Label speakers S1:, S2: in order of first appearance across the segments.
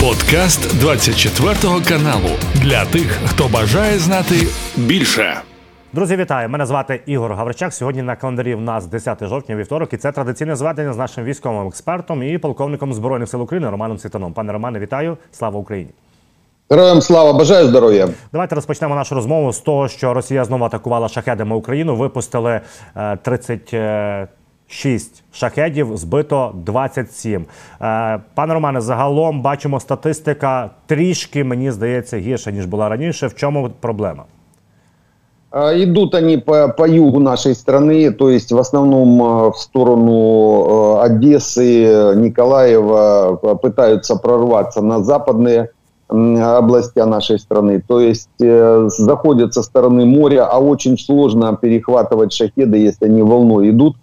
S1: Подкаст 24 каналу для тих, хто бажає знати більше.
S2: Друзі, вітаю! Мене звати Ігор Гавричак. Сьогодні на календарі в нас 10 жовтня, вівторок, і це традиційне зведення з нашим військовим експертом і полковником збройних сил України Романом Світаном. Пане Романе, вітаю! Слава Україні!
S3: Героям слава бажаю здоров'я.
S2: Давайте розпочнемо нашу розмову з того, що Росія знову атакувала шахедами Україну. Випустили 30 6 шахедів, збито 27. Е, пане Романе, загалом бачимо статистика трішки, мені здається, гірша, ніж була раніше. В чому проблема?
S3: Идут они по, по югу нашей страны, то есть в основном в сторону Одессы, Николаева, пытаются прорваться на западные области нашей страны. То есть э, заходят со стороны моря, а очень сложно перехватывать шахеды, если они волной идут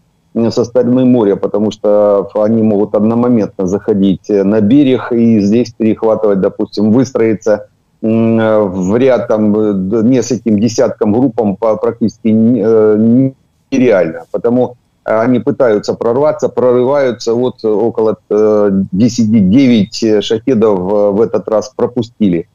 S3: со стороны моря, потому что они могут одномоментно заходить на берег и здесь перехватывать, допустим, выстроиться в ряд там нескольким десяткам группам практически э, нереально. Потому они пытаются прорваться, прорываются. Вот около 10-9 э, шахедов в этот раз пропустили.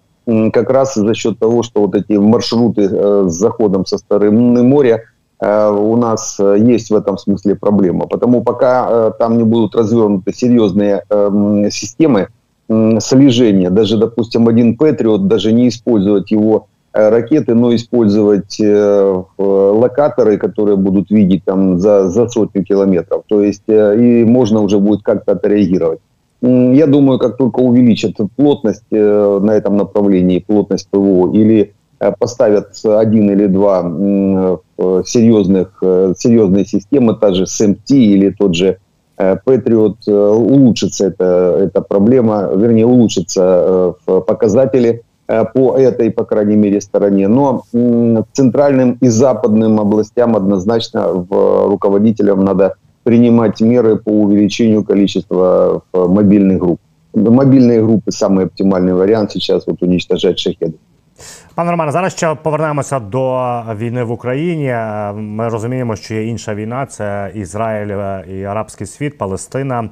S3: Как раз за счет того, что вот эти маршруты э, с заходом со стороны моря Э, у нас э, есть в этом смысле проблема. Потому пока э, там не будут развернуты серьезные эм, системы слежения, даже, допустим, один Патриот, даже не использовать его ракеты, но использовать локаторы, которые будут видеть там за, за сотню километров. То есть и можно уже будет как-то отреагировать. Я думаю, как только увеличат плотность на этом направлении, плотность ПВО, или Э, поставят один или два серьезных, э, серьезные системы, та же SMT или тот же э, Patriot, улучшится эта, эта проблема, вернее, улучшатся показатели по этой, по крайней мере, стороне. Но центральным и западным областям однозначно в руководителям надо принимать меры по увеличению количества мобильных групп. Мобильные группы самый оптимальный вариант сейчас вот уничтожать шахеды.
S2: Пане Романе, зараз ще повернемося до війни в Україні. Ми розуміємо, що є інша війна: це Ізраїль і Арабський світ, Палестина.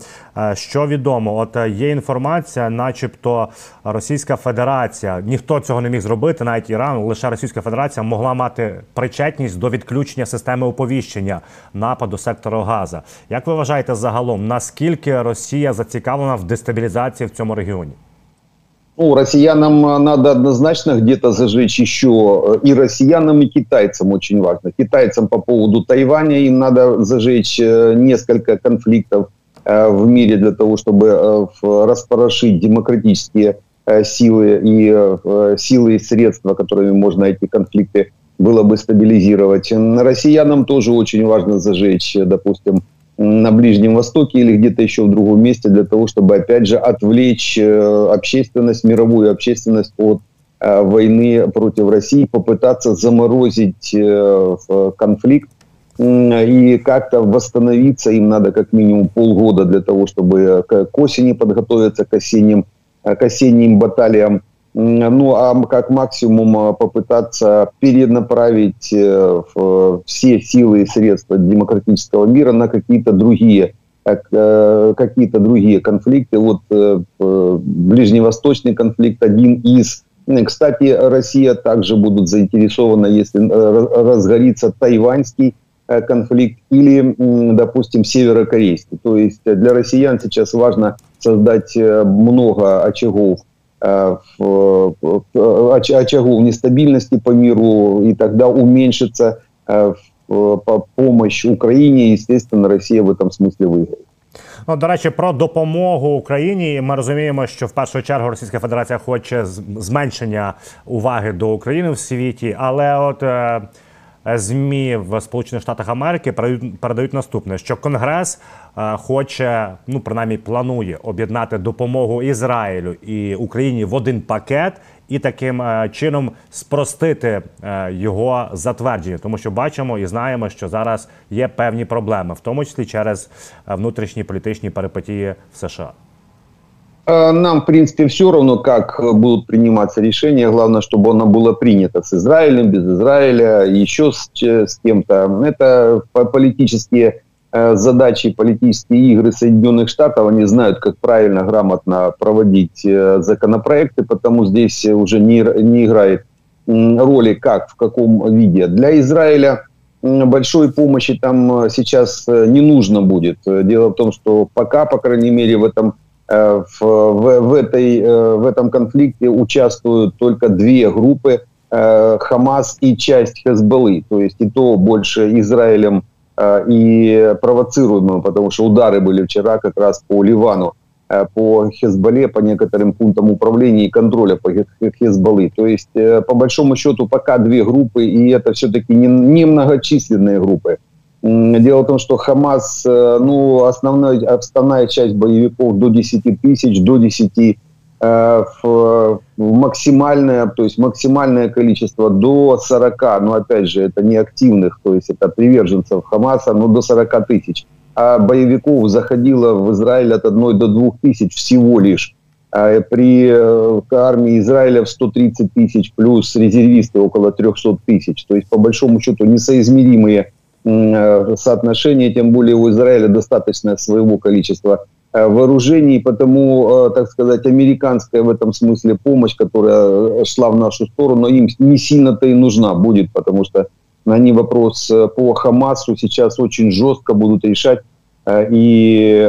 S2: Що відомо? От є інформація, начебто, Російська Федерація ніхто цього не міг зробити, навіть Іран, лише Російська Федерація могла мати причетність до відключення системи оповіщення нападу сектору Газа. Як ви вважаєте загалом, наскільки Росія зацікавлена в дестабілізації в цьому регіоні?
S3: Ну, россиянам э, надо однозначно где-то зажечь еще. Э, и россиянам, и китайцам очень важно. Китайцам по поводу Тайваня им надо зажечь э, несколько конфликтов в мире для того, чтобы распорошить демократические силы и силы и средства, которыми можно эти конфликты было бы стабилизировать. Россиянам тоже очень важно зажечь, допустим, на Ближнем Востоке или где-то еще в другом месте для того, чтобы, опять же, отвлечь э, общественность, мировую общественность от э, войны против России, попытаться заморозить э, конфликт и как-то восстановиться им надо как минимум полгода для того, чтобы к осени подготовиться к осенним, к осенним баталиям. Ну, а как максимум а, попытаться перенаправить э, все силы и средства демократического мира на какие-то другие э, какие-то другие конфликты. Вот э, ближневосточный конфликт один из. Кстати, Россия также будет заинтересована, если разгорится тайваньский конфликт или, допустим, северокорейский. То есть для россиян сейчас важно создать много очагов Э, очагов нестабильности по миру, и тогда уменьшится э, помощь Україні, естественно, Росія в этом смысле виграє.
S2: Ну, до речі, про допомогу Україні. Ми розуміємо, що в першу чергу Російська Федерація хоче зменшення уваги до України в світі, але от. Е, Змі в Сполучених Штатах Америки передають наступне: що Конгрес е, хоче, ну принаймні планує об'єднати допомогу Ізраїлю і Україні в один пакет. І таким е, чином спростити е, його затвердження, тому що бачимо і знаємо, що зараз є певні проблеми, в тому числі через внутрішні політичні перипетії в США.
S3: Э, нам, в принципе, все равно, как будут приниматься решения. Главное, чтобы оно было принято с Израилем, без Израиля, еще с, с кем-то. Это политические э, задачей политические игры Соединенных Штатов. Они знают, как правильно, грамотно проводить э, законопроекты, потому здесь уже не, не играет роли, как, в каком виде. Для Израиля большой помощи там сейчас не нужно будет. Дело в том, что пока, по крайней мере, в этом в, в, в, этой, в этом конфликте участвуют только две группы Э, Хамас и часть Хезболлы, то есть и то больше Израилем э, и провоцируемым, потому что удары были вчера как раз по Ливану, э, по Хезболле, по некоторым пунктам управления и контроля по Хезболлы. То есть, по большому счету, пока две группы, и это все-таки не, не группы. Дело в том, что Хамас, ну, основная, основная часть боевиков до 10 тысяч, до 10 Э, в максимальное, то есть максимальное количество до 40, но опять же это не активных, то есть это приверженцев Хамаса, но до 40 тысяч. А боевиков заходило в Израиль от 1 до 2 тысяч всего лишь. А при э, армии Израиля в 130 тысяч плюс резервисты около 300 тысяч. То есть по большому счету несоизмеримые э, соотношения, тем более у Израиля достаточно своего количества Э, вооружений, потому, э, так сказать, американская в этом смысле помощь, которая шла в нашу сторону, им не сильно-то и нужна будет, потому что они вопрос по Хамасу сейчас очень жестко будут решать. И,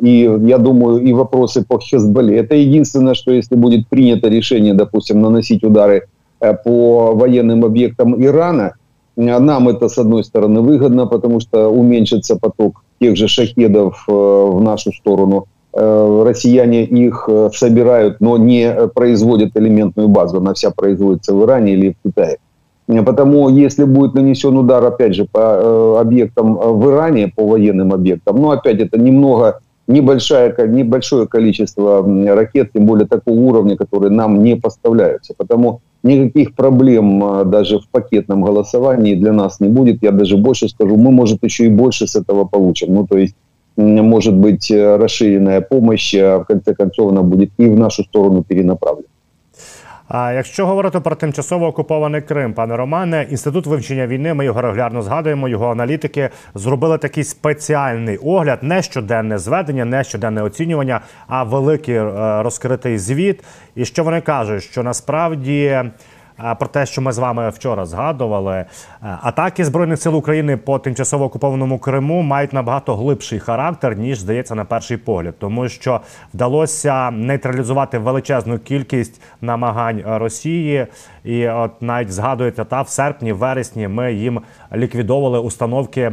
S3: и я думаю, и вопросы по Хезболле. Это единственное, что если будет принято решение, допустим, наносить удары по военным объектам Ирана, нам это, с одной стороны, выгодно, потому что уменьшится поток тех же шахедов э, в нашу сторону. Э, россияне их э, собирают, но не производят элементную базу. Она вся производится в Иране или в Китае. Потому если будет нанесен удар, опять же, по объектам в Иране, по военным объектам, но опять это немного небольшое, небольшое количество ракет, тем более такого уровня, которые нам не поставляются. Потому никаких проблем а, даже в пакетном голосовании для нас не будет. Я даже больше скажу, мы, может, еще и больше с этого получим. Ну, то есть, может быть, э, расширенная помощь, а в конце концов, она будет и в нашу сторону перенаправлена.
S2: А якщо говорити про тимчасово окупований Крим, пане Романе, інститут вивчення війни, ми його регулярно згадуємо. Його аналітики зробили такий спеціальний огляд, не щоденне зведення, не щоденне оцінювання, а великий е, розкритий звіт. І що вони кажуть, що насправді про те, що ми з вами вчора згадували, е, атаки збройних сил України по тимчасово окупованому Криму мають набагато глибший характер ніж здається на перший погляд, тому що вдалося нейтралізувати величезну кількість намагань Росії, і от навіть згадується та в серпні, вересні ми їм ліквідовували установки.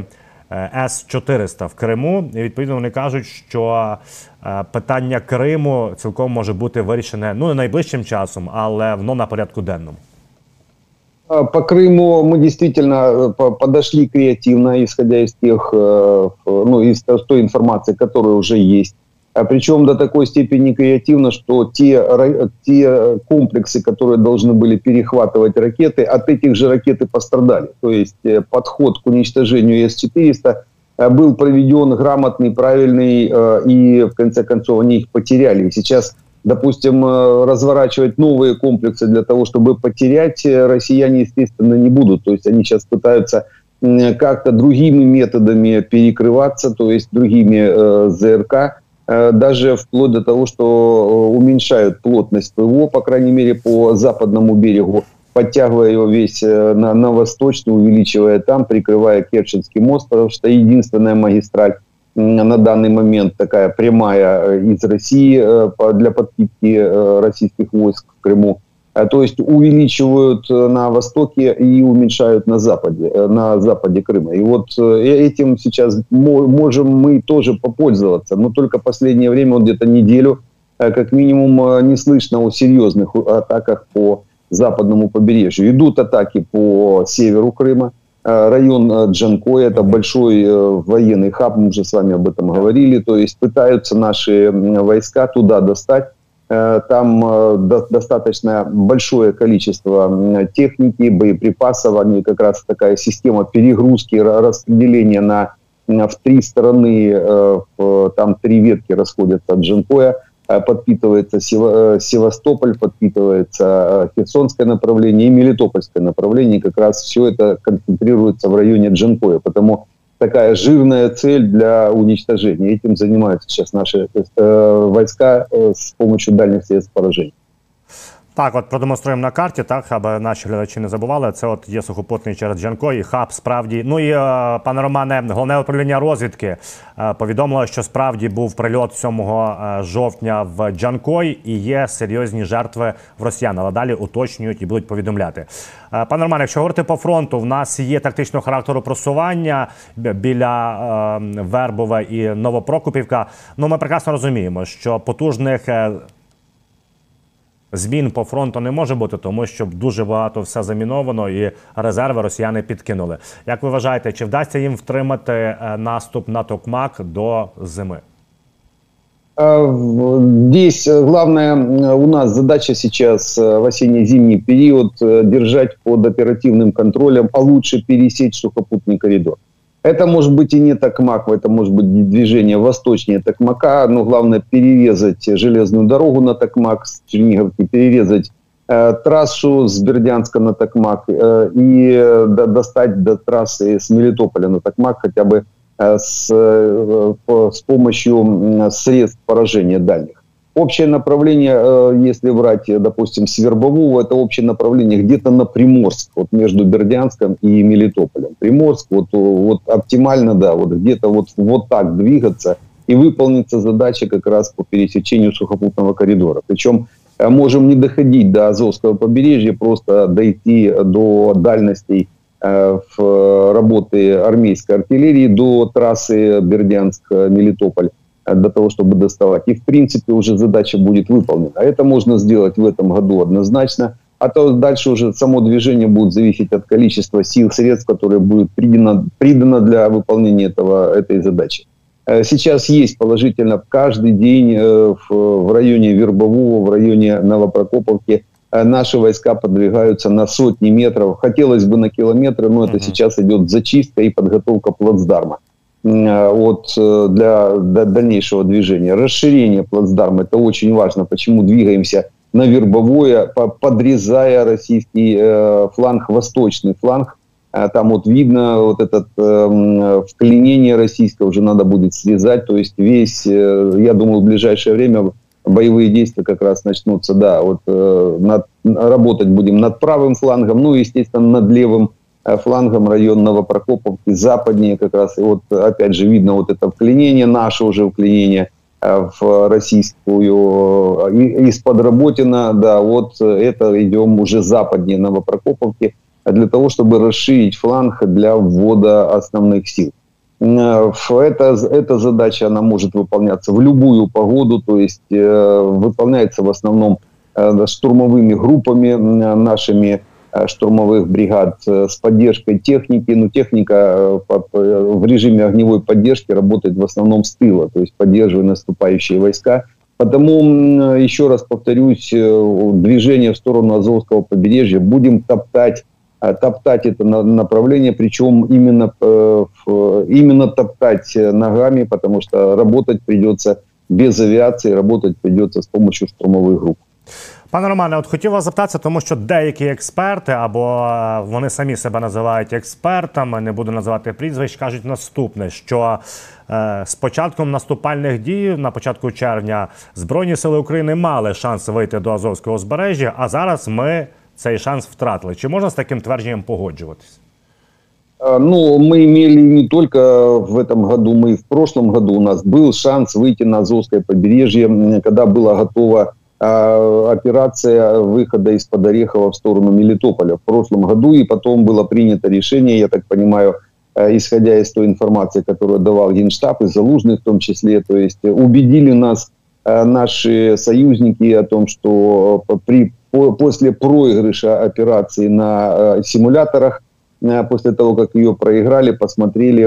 S2: Е, С 400 в Криму і відповідно вони кажуть, що е, питання Криму цілком може бути вирішене ну не найближчим часом, але воно на порядку денному.
S3: А, по Крыму мы действительно э, подошли креативно, исходя из тех, э, ну, из той информации, которая уже есть. А Причем до такой степени креативно, что те, те комплексы, которые должны были перехватывать ракеты, от этих же ракеты пострадали. То есть э, подход к уничтожению С-400 был проведен грамотный, правильный, и в конце концов они их потеряли. Сейчас допустим, э, разворачивать новые комплексы для того, чтобы потерять, э, россияне, естественно, не будут. То есть они сейчас пытаются как-то другими методами перекрываться, то есть другими э, ЗРК, э, даже вплоть до того, что э, уменьшают плотность ПВО, по крайней мере, по западному берегу, подтягивая его весь на, на восточный, увеличивая там, прикрывая Керченский мост, потому что единственная магистраль на данный момент такая прямая э, из России э, для подпитки э, российских войск в Крыму. То есть увеличивают на востоке и уменьшают на западе, на западе Крыма. И вот этим сейчас можем мы тоже попользоваться. Но только последнее время, вот где-то неделю, как минимум, не слышно о серьезных атаках по западному побережью. Идут атаки по северу Крыма. Э, район э, Джанкой, это большой э, военный хаб, мы уже с вами об этом говорили, то есть пытаются наши войска туда достать. Там достаточно большое количество техники, боеприпасов, они как раз такая система перегрузки, распределения на в три стороны, там три ветки расходятся от Джанкоя. Э, подпитывается э, Севастополь, подпитывается э, Херсонское направление и Мелитопольское направление. Как раз все это концентрируется в районе Джанкоя. Потому такая жирная цель для уничтожения. Этим занимаются сейчас наши войска с помощью дальних средств поражения.
S2: Так, от продемонструємо на карті, так аби наші глядачі не забували. Це от є сухопутний через Джанко і хаб. Справді, ну і е, пане Романе, головне управління розвідки е, повідомило, що справді був прильот 7 е, жовтня в Джанкой і є серйозні жертви в росіян. Але далі уточнюють і будуть повідомляти. Пане Романе, якщо говорити по фронту, в нас є тактичного характеру просування біля е, Вербове і Новопрокопівка. Ну ми прекрасно розуміємо, що потужних. Е, Змін по фронту не може бути, тому що дуже багато все заміновано і резерви росіяни підкинули. Як ви вважаєте, чи вдасться їм втримати е, наступ на Токмак до зими?
S3: Здесь главная у нас задача сейчас в осенне-зимний период держать под оперативным контролем, а лучше пересечь сухопутный коридор. Это может быть и не Токмак, это может быть движение восточнее Токмака, но главное перерезать железную дорогу на Токмак с Черниговки, перерезать э, трассу с Бердянска на Токмак э, и э, до, достать до трассы с Мелитополя на Токмак хотя бы э, с, э, с помощью средств поражения дальних общее направление, э, если брать, допустим, Свербового, это общее направление где-то на Приморск, вот между Бердянском и Мелитополем. Приморск, вот, вот оптимально, да, вот где-то вот, вот так двигаться, и выполнится задача как раз по пересечению сухопутного коридора. Причем э, можем не доходить до Азовского побережья, просто дойти до дальностей э, в работы армейской артиллерии до трассы Бердянск-Мелитополь для того, чтобы доставать. И, в принципе, уже задача будет выполнена. Это можно сделать в этом году однозначно. А то дальше уже само движение будет зависеть от количества сил, средств, которые будут придано, придано для выполнения этого, этой задачи. Э, сейчас есть положительно каждый день э, в, районе Вербового, в районе Новопрокоповки э, наши войска подвигаются на сотни метров. Хотелось бы на километры, но это сейчас идет зачистка и подготовка плацдарма. Э, от, э, для, для дальнейшего движения. Расширение плацдарма – это очень важно. Почему двигаемся на вербовое, подрезая российский э, фланг, восточный фланг. Там вот видно вот это э, вклинение российское уже надо будет связать. То есть весь, э, я думаю, в ближайшее время боевые действия как раз начнутся. Да, вот э, над, работать будем над правым флангом, ну и, естественно, над левым Э, флангом районного Прокоповки, западнее как раз. И вот опять же видно вот это вклинение, наше уже вклинение э, в российскую, э, из-под Работина, да, вот это идем уже западнее Новопрокоповки, для того, чтобы расширить фланг для ввода основных сил. Это, эта задача, она может выполняться в любую погоду, то есть выполняется в основном штурмовыми группами нашими, Э, штурмовых бригад э, с поддержкой техники. Но техника э, в режиме огневой поддержки работает в основном с тыла, то есть поддерживая наступающие войска. Потому, еще раз повторюсь, движение в сторону Азовского побережья будем топтать топтать это направление, причем именно, именно топтать ногами, потому что работать придется без авиации, работать придется с помощью штурмовых групп.
S2: Пане Романе, от хотів вас запитатися, тому що деякі експерти, або е, вони самі себе називають експертами, не буду називати прізвищ, кажуть наступне: що е, з початком наступальних дій на початку червня Збройні сили України мали шанс вийти до Азовського узбережжя, а зараз ми цей шанс втратили. Чи можна з таким твердженням погоджуватись?
S3: Ну, мы имели не только в этом году, мы и в прошлом году у нас был шанс выйти на Азовское побережье, когда было готово операция выхода из-под Орехова в сторону Мелитополя в прошлом году, и потом было принято решение, я так понимаю, э, исходя из той информации, которую давал Генштаб, и Залужный в том числе, то есть убедили нас э, наши союзники о том, что при, после проигрыша операции на э, симуляторах, после того, как ее проиграли, посмотрели,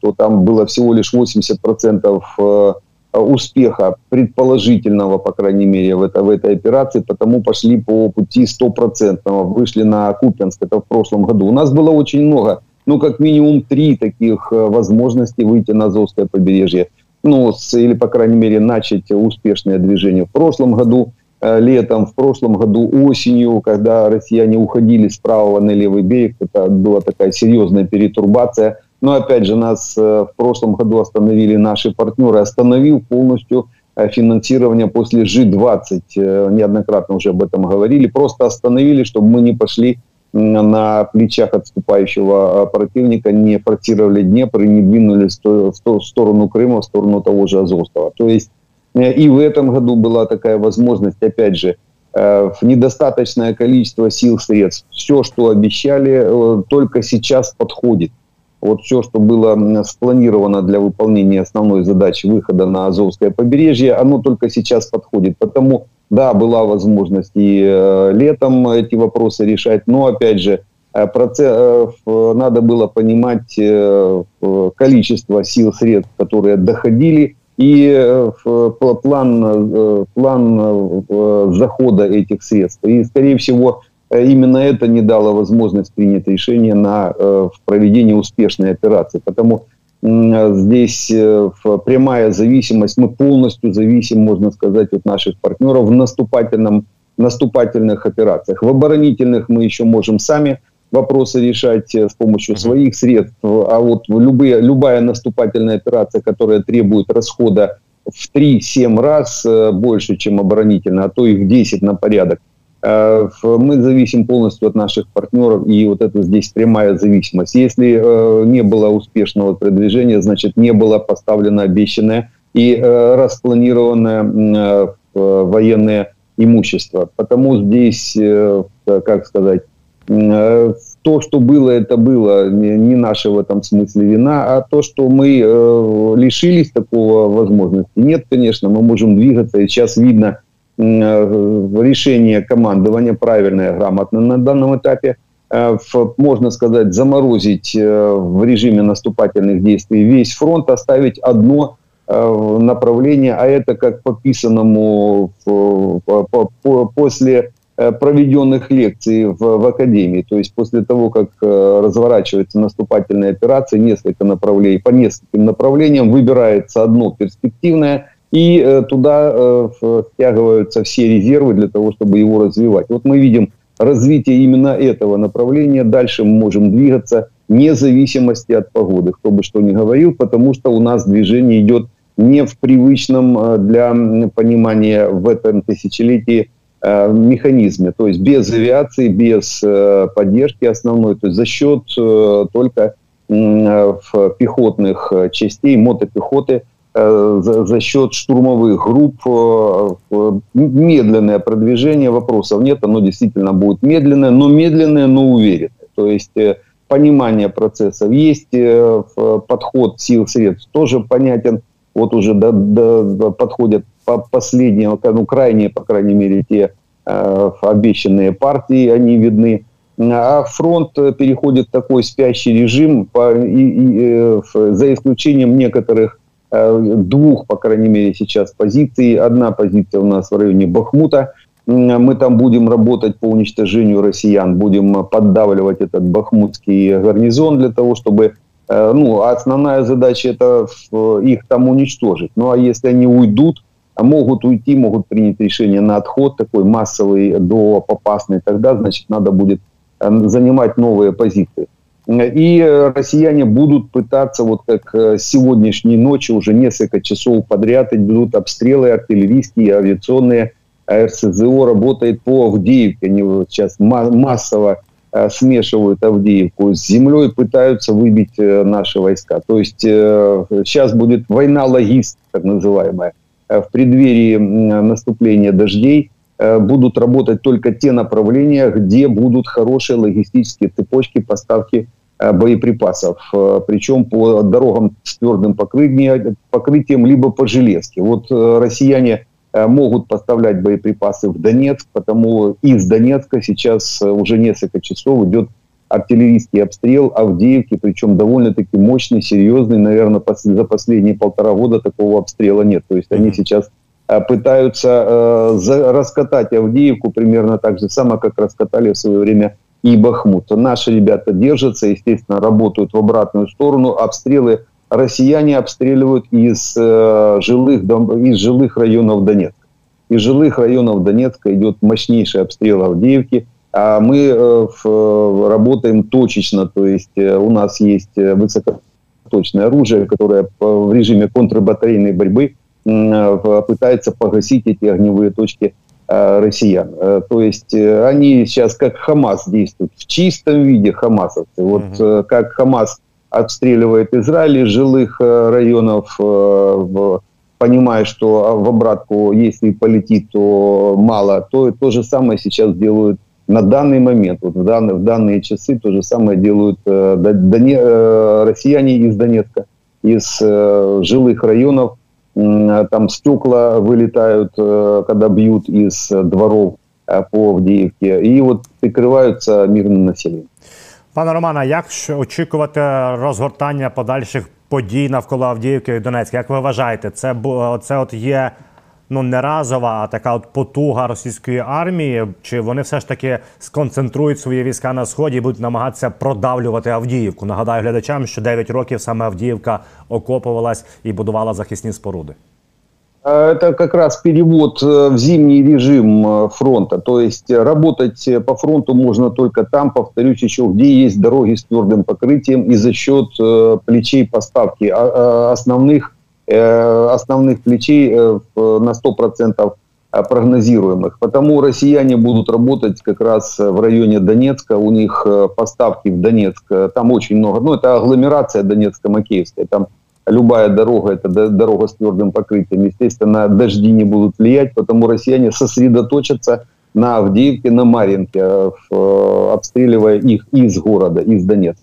S3: то там было всего лишь 80% успеха предположительного, по крайней мере, в, это, в этой операции, потому пошли по пути стопроцентного, вышли на Купенск, это в прошлом году. У нас было очень много, ну, как минимум три таких э, возможностей выйти на Азовское побережье, ну, с, или, по крайней мере, начать успешное движение. В прошлом году э, летом, в прошлом году осенью, когда россияне уходили с правого на левый берег, это была такая серьезная перетурбация – Но опять же, нас в прошлом году остановили наши партнеры, остановил полностью финансирование после G20. Неоднократно уже об этом говорили. Просто остановили, чтобы мы не пошли на плечах отступающего противника, не форсировали Днепр и не двинулись в сторону Крыма, в сторону того же Азовского. То есть и в этом году была такая возможность, опять же, э, в недостаточное количество сил, средств. Все, что обещали, э, только сейчас подходит. Вот все, что было спланировано для выполнения основной задачи выхода на Азовское побережье, оно только сейчас подходит. Потому, да, была возможность и э, летом эти вопросы решать, но, опять же, процесс, надо было понимать количество сил, средств, которые доходили и э, план, э, план э, захода этих средств. И, скорее всего, именно это не дало возможность принять решение на проведение успешной операции. Потому здесь прямая зависимость, мы полностью зависим, можно сказать, от наших партнеров в наступательном, наступательных операциях. В оборонительных мы еще можем сами вопросы решать э, с помощью своих средств, а вот любые, любая наступательная операция, которая требует расхода в 3-7 раз э, больше, чем оборонительная, а то и в 10 на порядок, э, мы зависим полностью от наших партнеров, и вот это здесь прямая зависимость. Если не было успешного продвижения, значит, не было поставлено обещанное и распланированное военное имущество. Потому здесь, как сказать, Э, то, что было, это было не наша в этом смысле вина, а то, что мы э, лишились такого возможности. Нет, конечно, мы можем двигаться. И сейчас видно э, решение командования правильное, грамотное на данном этапе. Можно сказать, заморозить в режиме наступательных действий весь фронт, оставить одно направление, а это как по писанному после Э, проведенных лекций в, в Академии. То есть после того, как э, разворачивается наступательная операция, несколько направлений, по нескольким направлениям выбирается одно перспективное, и э, туда э, втягиваются все резервы для того, чтобы его развивать. Вот мы видим развитие именно этого направления. Дальше мы можем двигаться вне зависимости от погоды, кто бы что ни говорил, потому что у нас движение идет не в привычном э, для понимания в этом тысячелетии механизме, то есть без авиации, без поддержки основной, то есть за счет только пехотных частей, мотопехоты, за, за счет штурмовых групп медленное продвижение, вопросов нет, оно действительно будет медленное, но медленное, но уверенное. То есть понимание процессов есть, подход сил, средств тоже понятен, вот уже до, до, подходят последние, ну, крайние, по крайней мере, те э, обещанные партии, они видны. А фронт переходит в такой спящий режим, по, и, и, э, за исключением некоторых э, двух, по крайней мере, сейчас позиций. Одна позиция у нас в районе Бахмута. Мы там будем работать по уничтожению россиян, будем поддавливать этот бахмутский гарнизон для того, чтобы э, ну, основная задача это их там уничтожить. Ну а если они уйдут, а могут уйти, могут принять решение на отход такой массовый до попасный, тогда, значит, надо будет э, занимать новые позиции. И россияне будут пытаться, вот как э, сегодняшней ночи, уже несколько часов подряд идут обстрелы артиллерийские, авиационные, РСЗО работает по Авдеевке. Они сейчас массово э, смешивают Авдеевку с землей, пытаются выбить наши войска. То есть сейчас будет война логист, так называемая. Э, в преддверии наступления дождей э, будут работать только те направления, где будут хорошие логистические цепочки поставки э, боеприпасов, причем по дорогам с твердым покрытием, либо по железке. Вот россияне могут поставлять боеприпасы в Донецк, потому из Донецка сейчас уже несколько часов идет артиллерийский обстрел Авдеевки, причем довольно-таки мощный, серьезный. Наверное, за последние полтора года такого обстрела нет. То есть они сейчас э, пытаются э, раскатать Авдеевку примерно так же само, как раскатали в свое время и Бахмут. Наши ребята держатся, естественно, работают в обратную сторону. Обстрелы россияне обстреливают из, э, жилых, из жилых районов Донецка. Из жилых районов Донецка идет мощнейший обстрел Авдеевки – а мы э, работаем точечно, то есть э, у нас есть высоко высокоточное оружие, которое в режиме контрбатарейной борьбы пытается погасить эти огневые точки россиян. То есть они сейчас как Хамас действуют, в чистом виде хамасовцы. Вот mm как Хамас обстреливает Израиль из жилых районов, понимая, что в обратку, если полетит, то мало, то то же самое сейчас делают на данный момент, вот в, данные, в данные часы то же самое делают э, доне, э, россияне из Донецка, из э, жилых районов. Э, там стекла вылетают, э, когда бьют из дворов э, по Авдіївці, і от прикриваються мирним населенням.
S2: Пане Романе, як очікувати розгортання подальших подій навколо Авдіївки і Донецька? Як ви вважаєте, це це от є ну не разова, а така от потуга російської армії? Чи вони все ж таки сконцентрують свої війська на сході і будуть намагатися продавлювати Авдіївку? Нагадаю глядачам, що 9 років саме Авдіївка окопувалась і будувала захисні споруди.
S3: Это как раз перевод э, в зимний режим э, фронта. То есть работать по фронту можно только там, повторюсь еще, где есть дороги с твердым покрытием и за счет э, плечей поставки а, а, основных Э, основных плечей э, на 100% прогнозируемых. Потому россияне будут работать как раз в районе Донецка. У них э, поставки в Донецк, там очень много. Ну, это агломерация Донецко-Макеевская. Там любая дорога, это дорога с твердым покрытием. Естественно, дожди не будут влиять, потому россияне сосредоточатся на Авдеевке, на Маринке, обстреливая их из города, из Донецка.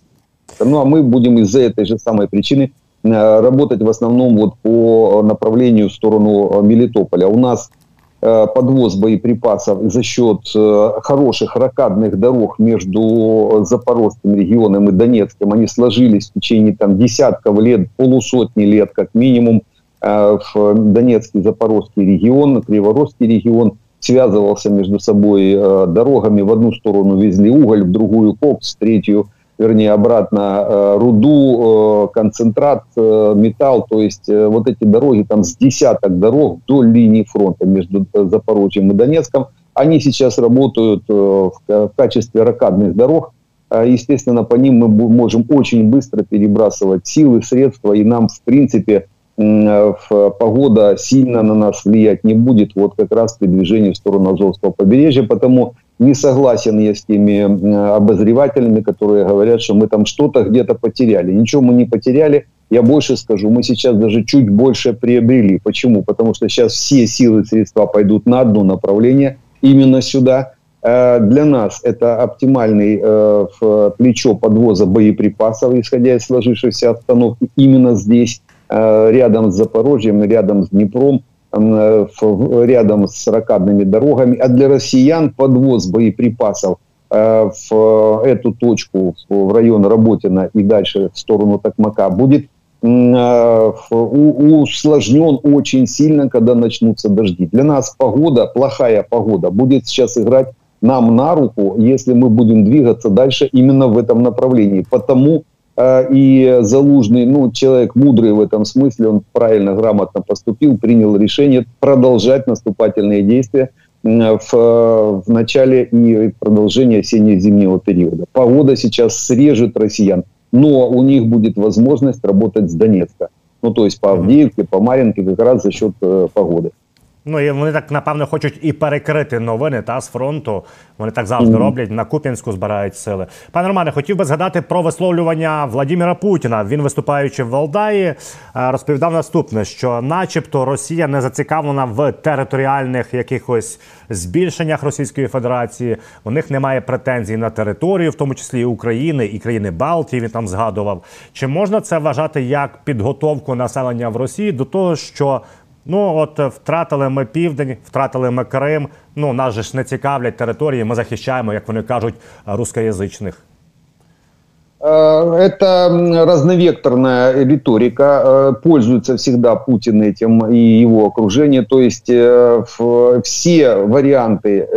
S3: Ну, а мы будем из-за этой же самой причины Э, работать в основном вот по направлению в сторону э, Мелитополя. У нас э, подвоз боеприпасов за счет хороших ракадных дорог между Запорожским регионом и Донецким, они сложились в течение там, десятков лет, полусотни лет как минимум. В Донецкий, Запорожский регион, Криворожский регион связывался между собой дорогами. В одну сторону везли уголь, в другую кокс, в третью – вернее, обратно э, руду, э, концентрат, э, металл. То есть вот эти дороги, там с десяток дорог до линии фронта между Запорожьем и Донецком, они сейчас работают в качестве ракадных дорог. Естественно, по ним мы можем очень быстро перебрасывать силы, средства, и нам, в принципе, погода сильно на нас влиять не будет, вот как раз при движении в сторону Азовского побережья, потому не согласен я с теми обозревателями, которые говорят, что мы там что-то где-то потеряли. Ничего мы не потеряли. Я больше скажу, мы сейчас даже чуть больше приобрели. Почему? Потому что сейчас все силы и средства пойдут на одно направление, именно сюда. Э, для нас это оптимальный э, плечо подвоза боеприпасов, исходя из сложившейся обстановки именно здесь, э, рядом с Запорожьем, рядом с Днепром – рядом с ракадными дорогами, а для россиян подвоз боеприпасов э, в эту точку, в район Работина и дальше в сторону Токмака будет э, усложнен очень сильно, когда начнутся дожди. Для нас погода, плохая погода, будет сейчас играть нам на руку, если мы будем двигаться дальше именно в этом направлении. Потому и Залужный, ну, человек мудрый в этом смысле, он правильно, грамотно поступил, принял решение продолжать наступательные действия в, в начале и продолжении осенне-зимнего периода. Погода сейчас срежет россиян, но у них будет возможность работать с Донецка. Ну, то есть по Авдеевке, по Маринке как раз за счет э, погоды.
S2: Ну і вони так напевно хочуть і перекрити новини та з фронту. Вони так завжди роблять. На Куп'янську збирають сили. Пане Романе, хотів би згадати про висловлювання Владимира Путіна. Він, виступаючи в Валдаї, е, розповідав наступне: що, начебто, Росія не зацікавлена в територіальних якихось збільшеннях Російської Федерації. У них немає претензій на територію, в тому числі і України і країни Балтії. Він там згадував. Чи можна це вважати як підготовку населення в Росії до того, що Ну от е, втратили ми південь, втратили ми Крим. Ну нас же ж не цікавлять території. Ми захищаємо, як вони кажуть, русскоязичних.
S3: Е, это разновекторная риторика, е, пользуется всегда Путин этим и его окружение. То есть все варианты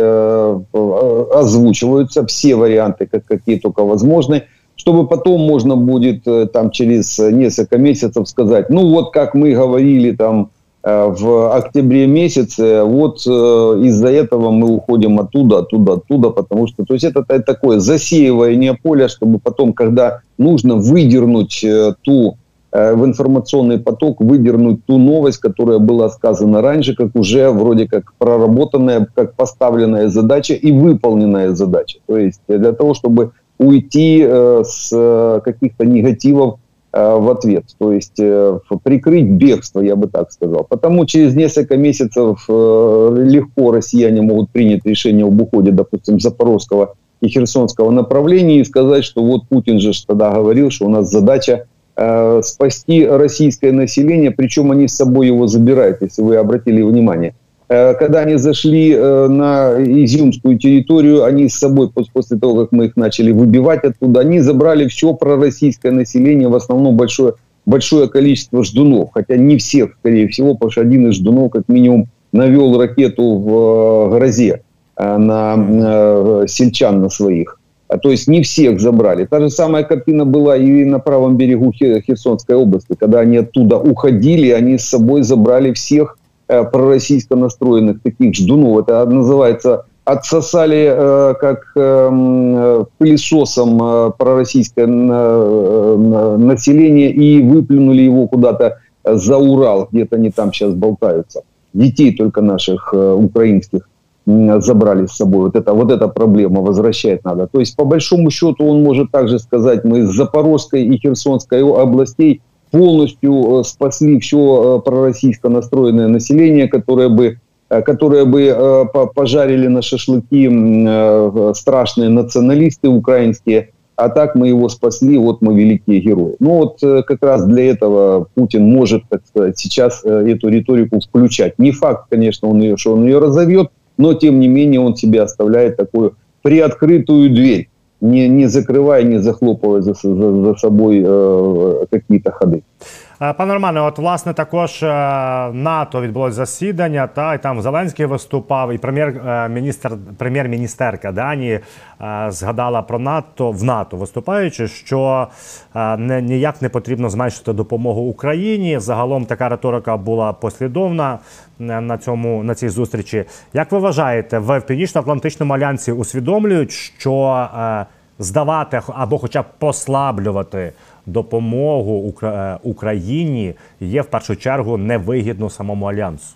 S3: озвучиваются, все варианты, как, какие только возможны, чтобы потом можно будет там через несколько месяцев сказать, ну вот как мы говорили там Э, в октябре месяце, вот э, из-за этого мы уходим оттуда, оттуда, оттуда, потому что, то есть это, такое засеивание поля, чтобы потом, когда нужно выдернуть э, ту в информационный поток выдернуть ту новость, которая была сказана раньше, как уже вроде как проработанная, как поставленная задача и выполненная задача. То есть для того, чтобы уйти с каких-то негативов в ответ, то есть прикрыть бегство, я бы так сказал. Потому через несколько месяцев легко россияне могут принять решение об уходе, допустим, Запорожского и Херсонского направлений и сказать, что вот Путин же тогда говорил, что у нас задача э, спасти российское население, причем они с собой его забирают, если вы обратили внимание. Э, когда они зашли э, на Изюмскую территорию, они с собой, после того, как мы их начали выбивать оттуда, они забрали все про российское население, в основном большое, большое количество ждунов. Хотя не всех, скорее всего, потому что один из ждунов как минимум навел ракету в э, грозе. На сельчан на своих. А, то есть не всех забрали. Та же самая картина была и на правом берегу Херсонской области. Когда они оттуда уходили, они с собой забрали всех пророссийско настроенных таких ждунов. Это называется отсосали э, как э, пылесосом э, пророссийское э, население и выплюнули его куда-то за Урал, где-то они там сейчас болтаются. Детей только наших э, украинских забрали с собой. Вот это, вот эта проблема, возвращать надо. То есть, по большому счету, он может также сказать, мы из Запорожской и Херсонской областей полностью э, спасли все э, пророссийско настроенное население, которое бы э, которые бы пожарили на шашлыки страшные националисты украинские, а так мы его спасли, вот мы великие герои. Ну вот как раз для этого Путин может, так сказать, сейчас эту риторику включать. Не факт, конечно, он ее, что он ее разовьет, но тем не менее он себе оставляет такую приоткрытую дверь, не, не закрывая, не захлопывая за, за, за собой э, какие-то ходы.
S2: Е, пане Романе, от власне також е, НАТО відбулось засідання. Та і там Зеленський виступав, і прем'єр-міністр, прем'єр-міністерка Данії е, згадала про НАТО в НАТО, виступаючи, що не ніяк не потрібно зменшити допомогу Україні. Загалом така риторика була послідовна на цьому на цій зустрічі. Як ви вважаєте, в північно-атлантичному альянсі усвідомлюють, що здавати або, хоча б послаблювати допомогу Україні є в першу чергу невигідно самому альянсу?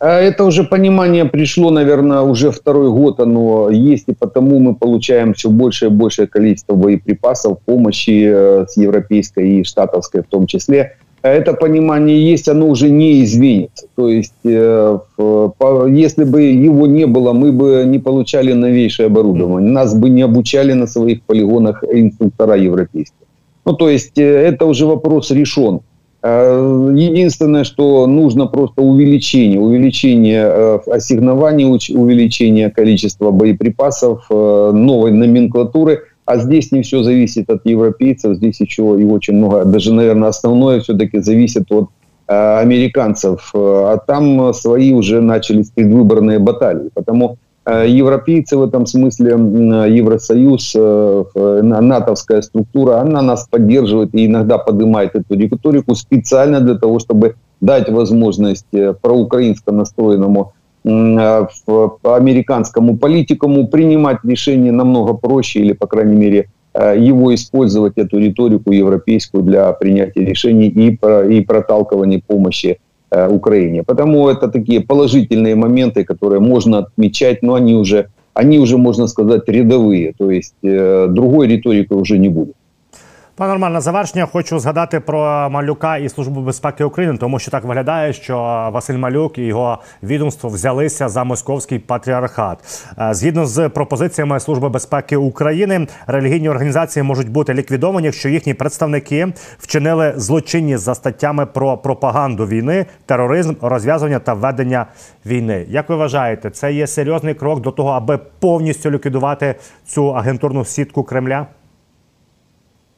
S3: Это уже понимание пришло, наверное, уже второй год оно есть, и потому мы получаем все большее и большее количество боеприпасов, помощи с европейской и штатовской в том числе. Это понимание есть, оно уже не изменится. То есть, если бы его не было, мы бы не получали новейшее оборудование, нас бы не обучали на своих полигонах инструктора европейские. Ну, то есть э, это уже вопрос решен. Э, единственное, что нужно просто увеличение, увеличение э, ассигнований, увеличение количества боеприпасов, новой номенклатуры. А здесь не все зависит от европейцев, здесь еще и очень много, даже, наверное, основное все-таки зависит от американцев. А там свои уже начались предвыборные баталии. Потому европейцы в этом смысле, Евросоюз, э, натовская структура, она нас поддерживает и иногда поднимает эту риторику специально для того, чтобы дать возможность э, проукраинско настроенному американскому политикуму принимать решения намного проще или, по крайней мере, его использовать, эту риторику европейскую для принятия решений и, и проталкивания помощи Э, Украине. Потому это такие положительные моменты, которые можно отмечать, но они уже, они уже можно сказать, рядовые. То есть э, другой риторики уже не будет.
S2: Пане Роман, на завершення хочу згадати про малюка і службу безпеки України, тому що так виглядає, що Василь Малюк і його відомство взялися за московський патріархат. Е, згідно з пропозиціями Служби безпеки України, релігійні організації можуть бути ліквідовані, якщо їхні представники вчинили злочинні за статтями про пропаганду війни, тероризм, розв'язування та ведення війни. Як ви вважаєте, це є серйозний крок до того, аби повністю ліквідувати цю агентурну сітку Кремля?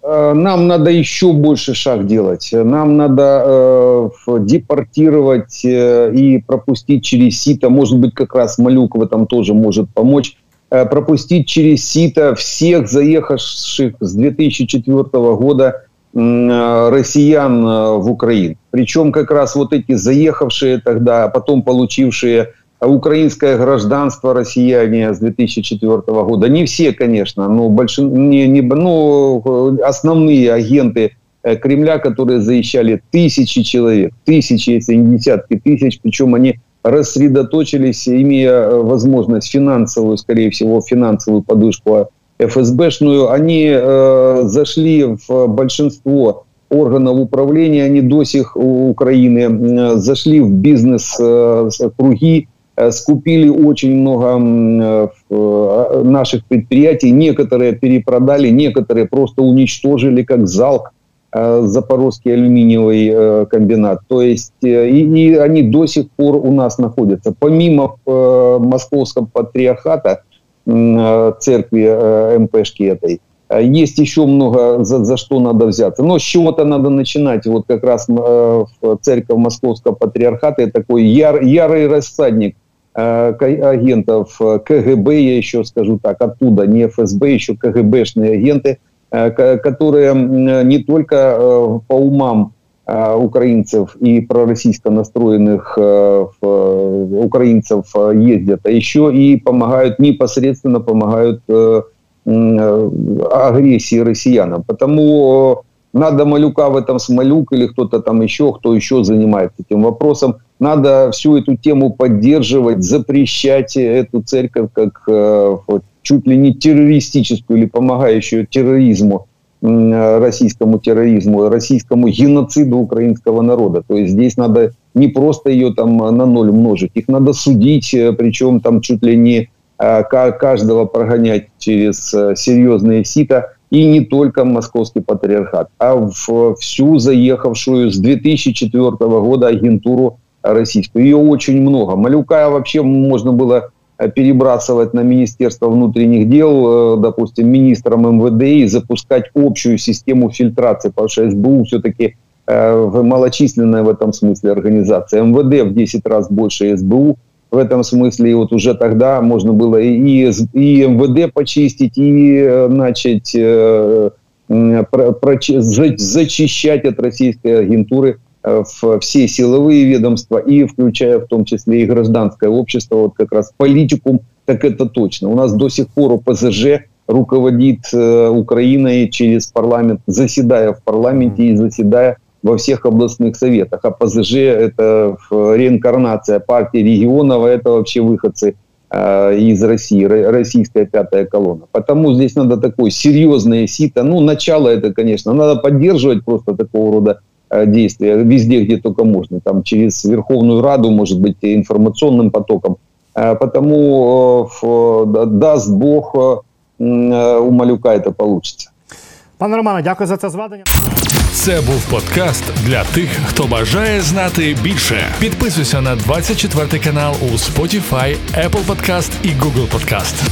S3: Э, нам надо еще больше шаг делать. Нам надо э, депортировать э, и пропустить через сито. Может быть, как раз Малюк этом тоже может помочь. Э, пропустить через сито всех заехавших с 2004 года э, россиян э, в Украину. Причем как раз вот эти заехавшие тогда, а потом получившие украинское гражданство россияне с 2004 года. Не все, конечно, но больш... не, не, ну, основные агенты Кремля, которые заезжали тысячи человек, тысячи, если не десятки тысяч, причем они рассредоточились, имея возможность финансовую, скорее всего, финансовую подушку ФСБшную, они э, зашли в большинство органов управления, они до сих Украины э, зашли в бизнес-круги, э, скупили очень много э, наших предприятий, некоторые перепродали, некоторые просто уничтожили, как залк Запорожский алюминиевый комбинат. То есть и, и они до сих пор у нас находятся. Помимо московского патриархата, церкви МПшки этой, есть еще много, за, за что надо взяться. Но с чего-то надо начинать. Вот как раз э, церковь Московского патриархата это такой яр, ярый рассадник э, агентов КГБ, я еще скажу так, оттуда, не ФСБ, еще КГБшные агенты, которые не только по умам украинцев и пророссийско настроенных украинцев ездят, а еще и помогают, непосредственно помогают агрессии россиянам. Потому надо Малюка в этом Смолюк или кто-то там еще, кто еще занимается этим вопросом. Надо всю эту тему поддерживать, запрещать эту церковь как э, чуть ли не террористическую или помогающую терроризму, российскому терроризму, российскому геноциду украинского народа. То есть здесь надо не просто ее там на ноль умножить, их надо судить, э, причем там чуть ли не Э, каждого прогонять через серьезные сита, и не только московский патриархат, а в всю заехавшую с 2004 года агентуру российскую. Ее очень много. Малюка вообще можно было э, перебрасывать на Министерство внутренних дел, допустим, министром МВД и запускать общую систему фильтрации, потому что СБУ все-таки малочисленная в этом смысле организация. МВД в 10 раз больше СБУ, в этом смысле и вот уже тогда можно было и, и МВД почистить, и э, начать э, про, про, зачищать от российской агентуры э, в все силовые ведомства, и включая в том числе и гражданское общество, вот как раз политикум, так это точно. У нас до сих пор ОПЗЖ руководит э, Украиной через парламент, заседая в парламенте и заседая во всех областных советах. А ПЗЖ – это реинкарнация партии регионов, а это вообще выходцы э, из России, российская пятая колонна. Потому здесь надо такое серьезное сито. Ну, начало это, конечно, надо поддерживать просто такого рода э, действия везде, где только можно. Там через Верховную Раду, может быть, информационным потоком. Э, потому даст Бог у Малюка это получится.
S2: Пане Романе, дякую за це зведення.
S1: Це був подкаст для тих, хто бажає знати більше. Підписуйся на 24 канал у Spotify, Apple Podcast і Google Podcast.